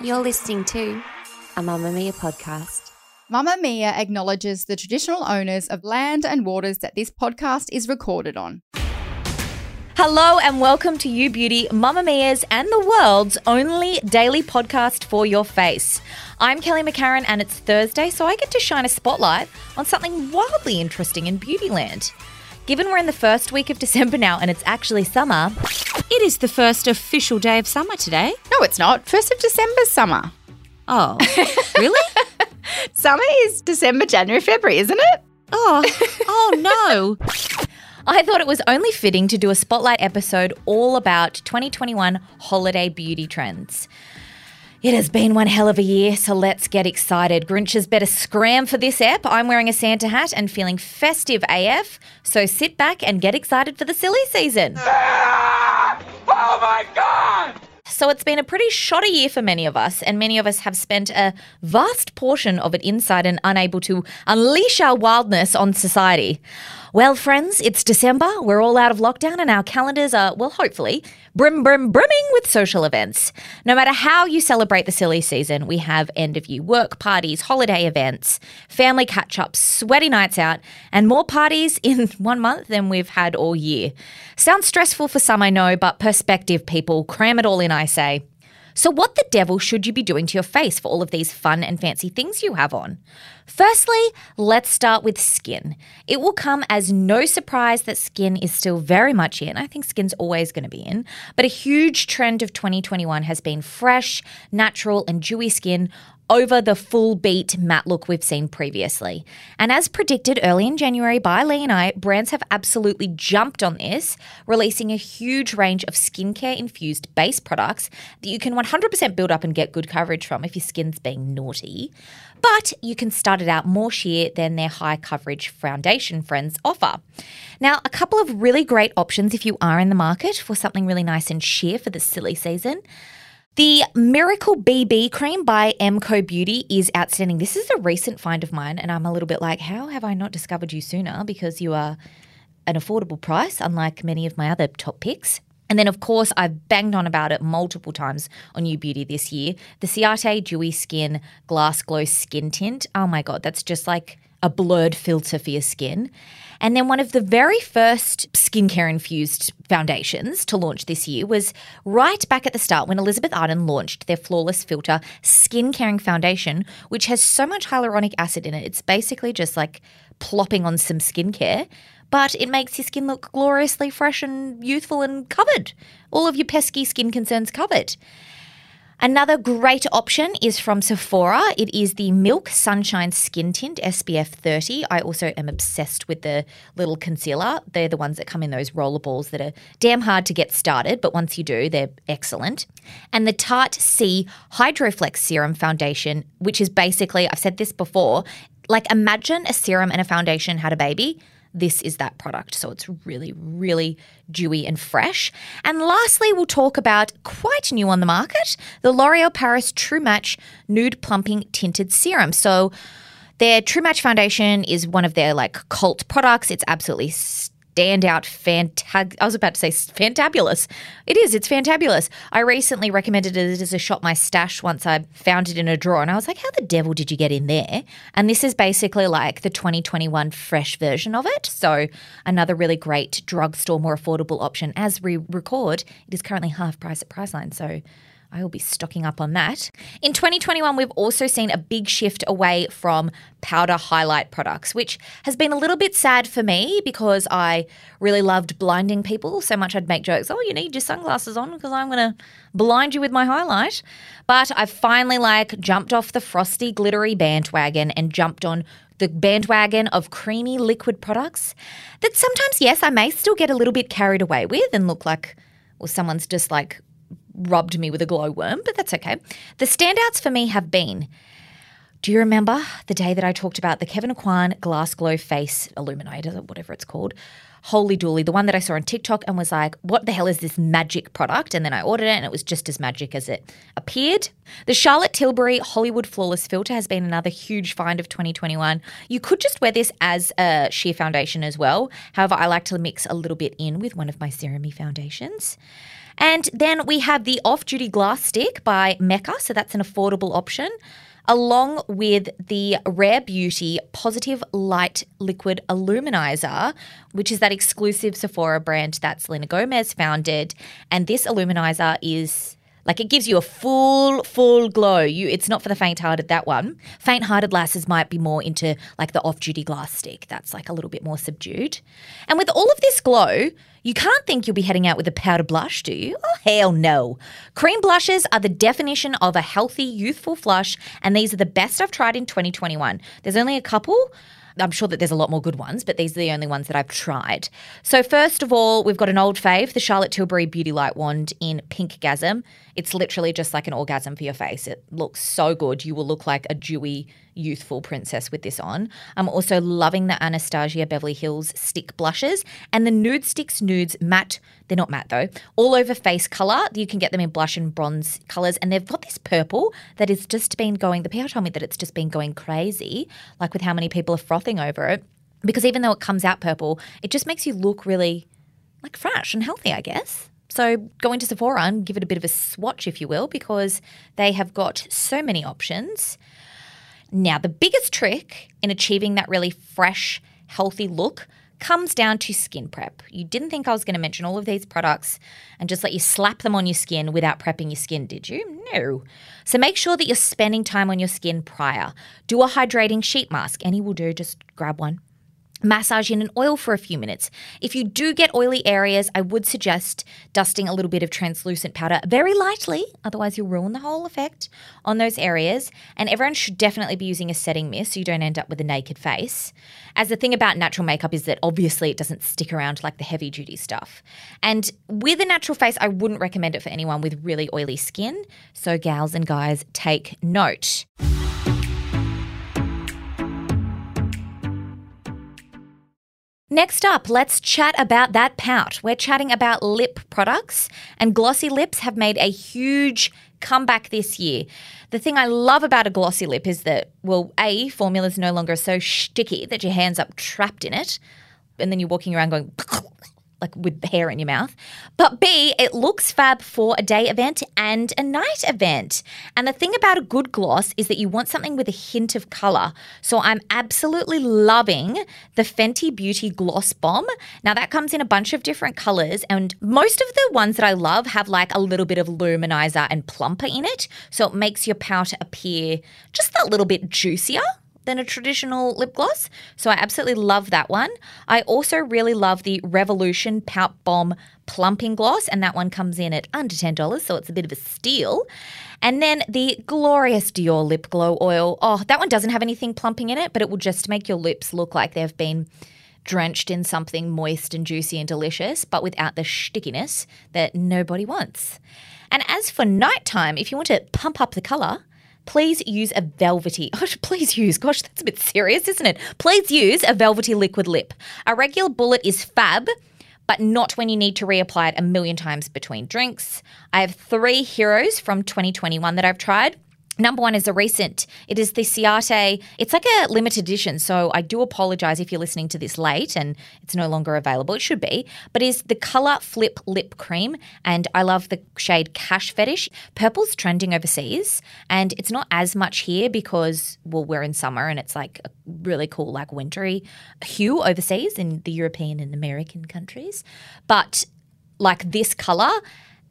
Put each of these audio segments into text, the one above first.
You're listening to a Mamamia podcast. Mamamia acknowledges the traditional owners of land and waters that this podcast is recorded on. Hello and welcome to You Beauty, Mamamia's and the world's only daily podcast for your face. I'm Kelly McCarren and it's Thursday, so I get to shine a spotlight on something wildly interesting in Beautyland. Given we're in the first week of December now and it's actually summer, It is the first official day of summer today. No, it's not. 1st of December, summer. Oh, really? Summer is December, January, February, isn't it? Oh, oh no. I thought it was only fitting to do a spotlight episode all about 2021 holiday beauty trends. It has been one hell of a year, so let's get excited. Grinches better scram for this ep. I'm wearing a Santa hat and feeling festive AF, so sit back and get excited for the silly season. Ah! Oh my god! So it's been a pretty shoddy year for many of us, and many of us have spent a vast portion of it inside and unable to unleash our wildness on society. Well, friends, it's December. We're all out of lockdown, and our calendars are, well, hopefully, brim, brim, brimming with social events. No matter how you celebrate the silly season, we have end of year work parties, holiday events, family catch ups, sweaty nights out, and more parties in one month than we've had all year. Sounds stressful for some, I know, but perspective, people, cram it all in, I say. So, what the devil should you be doing to your face for all of these fun and fancy things you have on? Firstly, let's start with skin. It will come as no surprise that skin is still very much in. I think skin's always going to be in. But a huge trend of 2021 has been fresh, natural, and dewy skin over the full beat matte look we've seen previously. And as predicted early in January by Leigh and I, brands have absolutely jumped on this, releasing a huge range of skincare infused base products that you can 100% build up and get good coverage from if your skin's being naughty. But you can start it out more sheer than their high coverage foundation friends offer. Now, a couple of really great options if you are in the market for something really nice and sheer for the silly season. The Miracle BB cream by MCoBeauty is outstanding. This is a recent find of mine, and I'm a little bit like, how have I not discovered you sooner? Because you are an affordable price, unlike many of my other top picks. And then, of course, I've banged on about it multiple times on You Beauty this year. The Ciate Dewy Skin Glass Glow Skin Tint. Oh my God, that's just like a blurred filter for your skin. And then one of the very first skincare infused foundations to launch this year was right back at the start when Elizabeth Arden launched their Flawless Filter Skin Caring Foundation, which has so much hyaluronic acid in it. It's basically just like plopping on some skincare. But it makes your skin look gloriously fresh and youthful and covered. All of your pesky skin concerns covered. Another great option is from Sephora. It is the Milk Sunshine Skin Tint SPF 30. I also am obsessed with the little concealer. They're the ones that come in those roller balls that are damn hard to get started, but once you do, they're excellent. And the Tarte C Hydroflex Serum Foundation, which is basically, I've said this before, like imagine a serum and a foundation had a baby this is that product. So it's really, really dewy and fresh. And lastly, we'll talk about quite new on the market the L'Oreal Paris True Match Nude Plumping Tinted Serum. So their True Match foundation is one of their like cult products. It's absolutely standout, fantastic. I was about to say fantabulous. It is. It's fantabulous. I recently recommended it as a shop my stash once I found it in a drawer, and I was like, "How the devil did you get in there?" And this is basically like the 2021 fresh version of it. So another really great drugstore, more affordable option. As we record, it is currently half price at Priceline. So. I will be stocking up on that. In 2021, we've also seen a big shift away from powder highlight products, which has been a little bit sad for me because I really loved blinding people so much I'd make jokes, oh, you need your sunglasses on because I'm going to blind you with my highlight. But I've finally like jumped off the frosty, glittery bandwagon and jumped on the bandwagon of creamy liquid products that sometimes, yes, I may still get a little bit carried away with and look like, well, someone's just like rubbed me with a glowworm, but that's okay. The standouts for me have been do you remember the day that I talked about the Kevyn Aucoin Glass Glow Face Illuminator, whatever it's called? Holy dooly, the one that I saw on TikTok and was like, what the hell is this magic product? And then I ordered it and it was just as magic as it appeared. The Charlotte Tilbury Hollywood Flawless Filter has been another huge find of 2021. You could just wear this as a sheer foundation as well. However, I like to mix a little bit in with one of my Serum-Me foundations. And then we have the Off Duty Glass Stick by Mecca. So that's an affordable option along with the Rare Beauty Positive Light Liquid Illuminizer, which is that exclusive Sephora brand that Selena Gomez founded. And this illuminizer is like it gives you a full, full glow. You, it's not for the faint-hearted. That one, faint-hearted lasses might be more into like the off-duty glass stick. That's like a little bit more subdued. And with all of this glow, you can't think you'll be heading out with a powder blush, do you? Oh hell no! Cream blushes are the definition of a healthy, youthful flush, and these are the best I've tried in 2021. There's only a couple. I'm sure that there's a lot more good ones, but these are the only ones that I've tried. So, first of all, we've got an old fave, the Charlotte Tilbury Beauty Light Wand in Pinkgasm. It's literally just like an orgasm for your face. It looks so good. You will look like a dewy, youthful princess with this on. I'm also loving the Anastasia Beverly Hills stick blushes and the Nudestix Nudes matte. They're not matte though. All over face color. You can get them in blush and bronze colors. And they've got this purple that has just been going, the PR told me that it's just been going crazy, like with how many people are frothing over it. Because even though it comes out purple, it just makes you look really like fresh and healthy, I guess. So go into Sephora and give it a bit of a swatch, if you will, because they have got so many options. Now, the biggest trick in achieving that really fresh, healthy look comes down to skin prep. You didn't think I was going to mention all of these products and just let you slap them on your skin without prepping your skin, did you? No. So make sure that you're spending time on your skin prior. Do a hydrating sheet mask. Any will do, just grab one massage in an oil for a few minutes. If you do get oily areas, I would suggest dusting a little bit of translucent powder very lightly, otherwise, you'll ruin the whole effect on those areas. And everyone should definitely be using a setting mist so you don't end up with a naked face. As the thing about natural makeup is that obviously it doesn't stick around like the heavy duty stuff. And with a natural face, I wouldn't recommend it for anyone with really oily skin. So, gals and guys, take note. Next up, let's chat about that pout. We're chatting about lip products, and glossy lips have made a huge comeback this year. The thing I love about a glossy lip is that, well, A, formula is no longer so sticky that your hands up trapped in it, and then you're walking around going like with hair in your mouth. But B, it looks fab for a day event and a night event. And the thing about a good gloss is that you want something with a hint of color. So I'm absolutely loving the Fenty Beauty Gloss Bomb. Now that comes in a bunch of different colors and most of the ones that I love have like a little bit of luminizer and plumper in it. So it makes your powder appear just a little bit juicier than a traditional lip gloss. So I absolutely love that one. I also really love the Revolution Pout Bomb Plumping Gloss, and that one comes in at under $10, so it's a bit of a steal. And then the glorious Dior Lip Glow Oil. Oh, that one doesn't have anything plumping in it, but it will just make your lips look like they've been drenched in something moist and juicy and delicious, but without the stickiness that nobody wants. And as for nighttime, if you want to pump up the color, please use a velvety, oh, please use, gosh, that's a bit serious, isn't it? Please use a velvety liquid lip. A regular bullet is fab, but not when you need to reapply it a million times between drinks. I have three heroes from 2021 that I've tried. Number one is a recent. It is the Ciate. It's like a limited edition, so I do apologize if you're listening to this late and it's no longer available. It should be, but is the color flip lip cream, and I love the shade Cash Fetish. Purple's trending overseas, and it's not as much here because well we're in summer and it's like a really cool like wintry hue overseas in the European and American countries, but like this color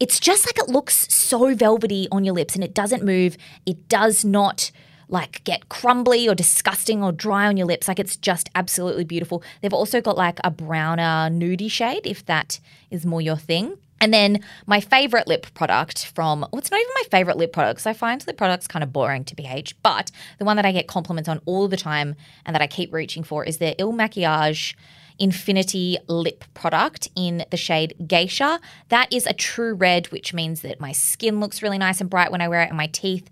it's just like it looks so velvety on your lips and it doesn't move. It does not like get crumbly or disgusting or dry on your lips. Like it's just absolutely beautiful. They've also got like a browner nudie shade if that is more your thing. And then my favorite lip product from, well, it's not even my favorite lip products. I find lip products kind of boring to BH, but the one that I get compliments on all the time and that I keep reaching for is their Il Makiage Infinity lip product in the shade Geisha. That is a true red, which means that my skin looks really nice and bright when I wear it, and my teeth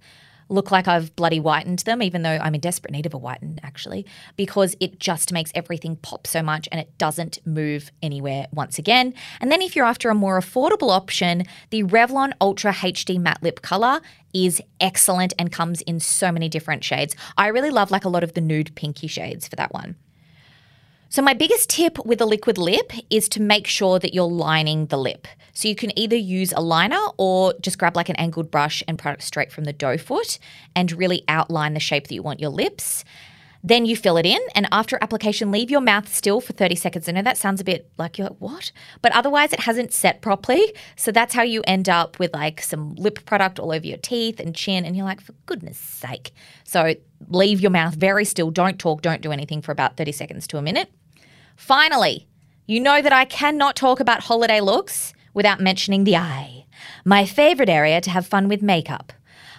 look like I've bloody whitened them, even though I'm in desperate need of a whiten, actually, because it just makes everything pop so much and it doesn't move anywhere once again. And then if you're after a more affordable option, the Revlon Ultra HD Matte Lip Color is excellent and comes in so many different shades. I really love like a lot of the nude pinky shades for that one. So, my biggest tip with a liquid lip is to make sure that you're lining the lip. So, you can either use a liner or just grab like an angled brush and product straight from the doe foot and really outline the shape that you want your lips. Then you fill it in, and after application, leave your mouth still for 30 seconds. I know that sounds a bit like you're like, what? But otherwise, it hasn't set properly. So that's how you end up with like some lip product all over your teeth and chin. And you're like, for goodness sake. So leave your mouth very still. Don't talk, don't do anything for about 30 seconds to a minute. Finally, you know that I cannot talk about holiday looks without mentioning the eye, my favourite area to have fun with makeup.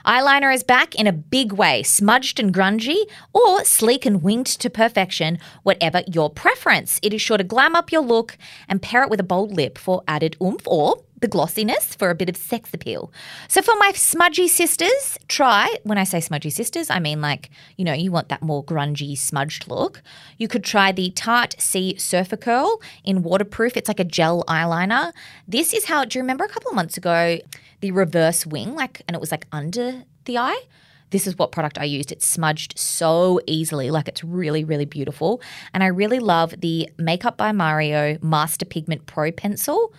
Eyeliner is back in a big way, smudged and grungy, or sleek and winged to perfection, whatever your preference. It is sure to glam up your look and pair it with a bold lip for added oomph or the glossiness for a bit of sex appeal. So for my smudgy sisters, try, when I say smudgy sisters, I mean like, you know, you want that more grungy, smudged look. You could try the Tarte C Surfer Curl in waterproof. It's like a gel eyeliner. This is how, do you remember a couple of months ago, the reverse wing, like, and it was like under the eye? this is what product I used. It's smudged so easily, like it's really, really beautiful. And I really love the Makeup by Mario Master Pigment Pro Pencil.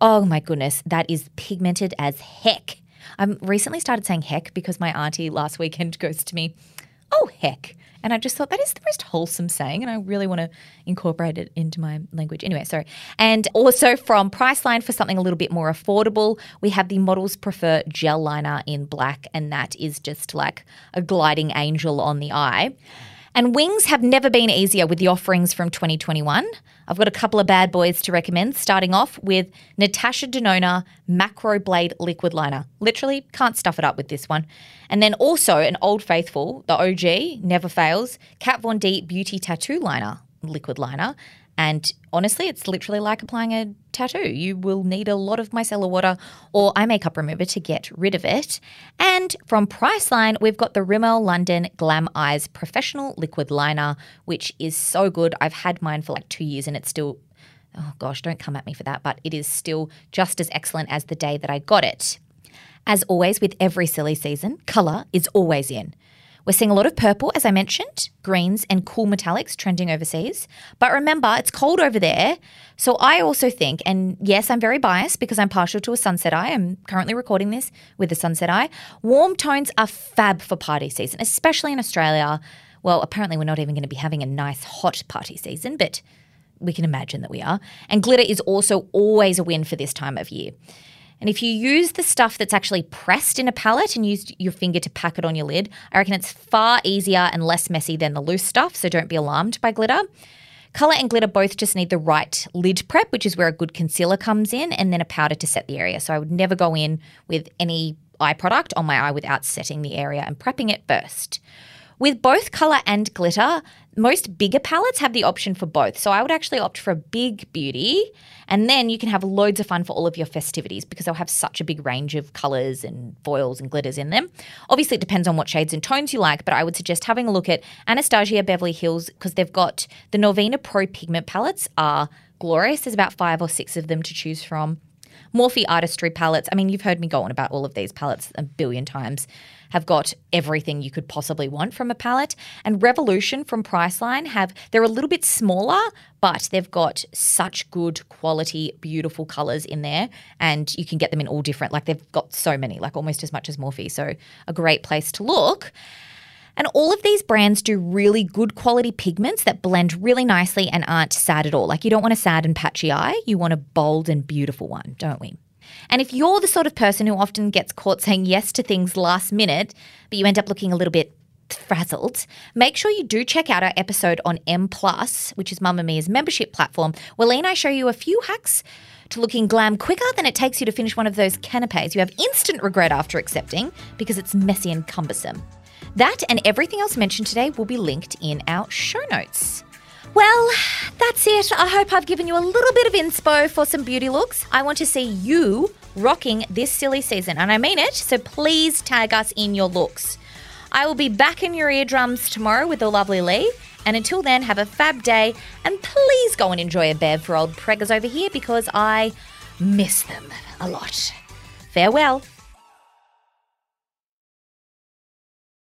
Oh my goodness, that is pigmented as heck. I've recently started saying heck because my auntie last weekend goes to me, Oh, heck. And I just thought that is the most wholesome saying, and I really want to incorporate it into my language. Anyway, sorry. And also from Priceline for something a little bit more affordable, we have the Models Prefer Gel Liner in black, and that is just like a gliding angel on the eye. And wings have never been easier with the offerings from 2021. I've got a couple of bad boys to recommend, starting off with Natasha Denona Macro Blade Liquid Liner. Literally, can't stuff it up with this one. And then also an Old Faithful, the OG, never fails, Kat Von D Beauty Tattoo Liner, liquid liner. And honestly, it's literally like applying a tattoo. You will need a lot of micellar water or eye makeup remover to get rid of it. And from Priceline, we've got the Rimmel London Glam Eyes Professional Liquid Liner, which is so good. I've had mine for like two years and it's still, oh gosh, don't come at me for that, but it is still just as excellent as the day that I got it. As always, with every silly season, colour is always in. We're seeing a lot of purple, as I mentioned, greens, and cool metallics trending overseas. But remember, it's cold over there. So I also think, and yes, I'm very biased because I'm partial to a sunset eye. I'm currently recording this with a sunset eye. Warm tones are fab for party season, especially in Australia. Well, apparently, we're not even going to be having a nice hot party season, but we can imagine that we are. And glitter is also always a win for this time of year. And if you use the stuff that's actually pressed in a palette and use your finger to pack it on your lid, I reckon it's far easier and less messy than the loose stuff, so don't be alarmed by glitter. Colour and glitter both just need the right lid prep, which is where a good concealer comes in, and then a powder to set the area. So I would never go in with any eye product on my eye without setting the area and prepping it first. With both colour and glitter, most bigger palettes have the option for both. So I would actually opt for a big beauty, and then you can have loads of fun for all of your festivities because they'll have such a big range of colours and foils and glitters in them. Obviously, it depends on what shades and tones you like, but I would suggest having a look at Anastasia Beverly Hills because they've got the Norvina Pro Pigment palettes are glorious. There's about five or six of them to choose from. Morphe Artistry palettes. I mean, you've heard me go on about all of these palettes a billion times have got everything you could possibly want from a palette. And Revolution from Priceline have, they're a little bit smaller, but they've got such good quality, beautiful colors in there. And you can get them in all different, like they've got so many, like almost as much as Morphe. So a great place to look. And all of these brands do really good quality pigments that blend really nicely and aren't sad at all. Like you don't want a sad and patchy eye, you want a bold and beautiful one, don't we? And if you're the sort of person who often gets caught saying yes to things last minute, but you end up looking a little bit frazzled, make sure you do check out our episode on M Plus, which is Mamamia's membership platform, where Leigh and I show you a few hacks to looking glam quicker than it takes you to finish one of those canapes you have instant regret after accepting because it's messy and cumbersome. That and everything else mentioned today will be linked in our show notes. Well, that's it. I hope I've given you a little bit of inspo for some beauty looks. I want to see you rocking this silly season, and I mean it, so please tag us in your looks. I will be back in your eardrums tomorrow with the lovely Leigh. And until then, have a fab day and please go and enjoy a bev for old preggers over here because I miss them a lot. Farewell.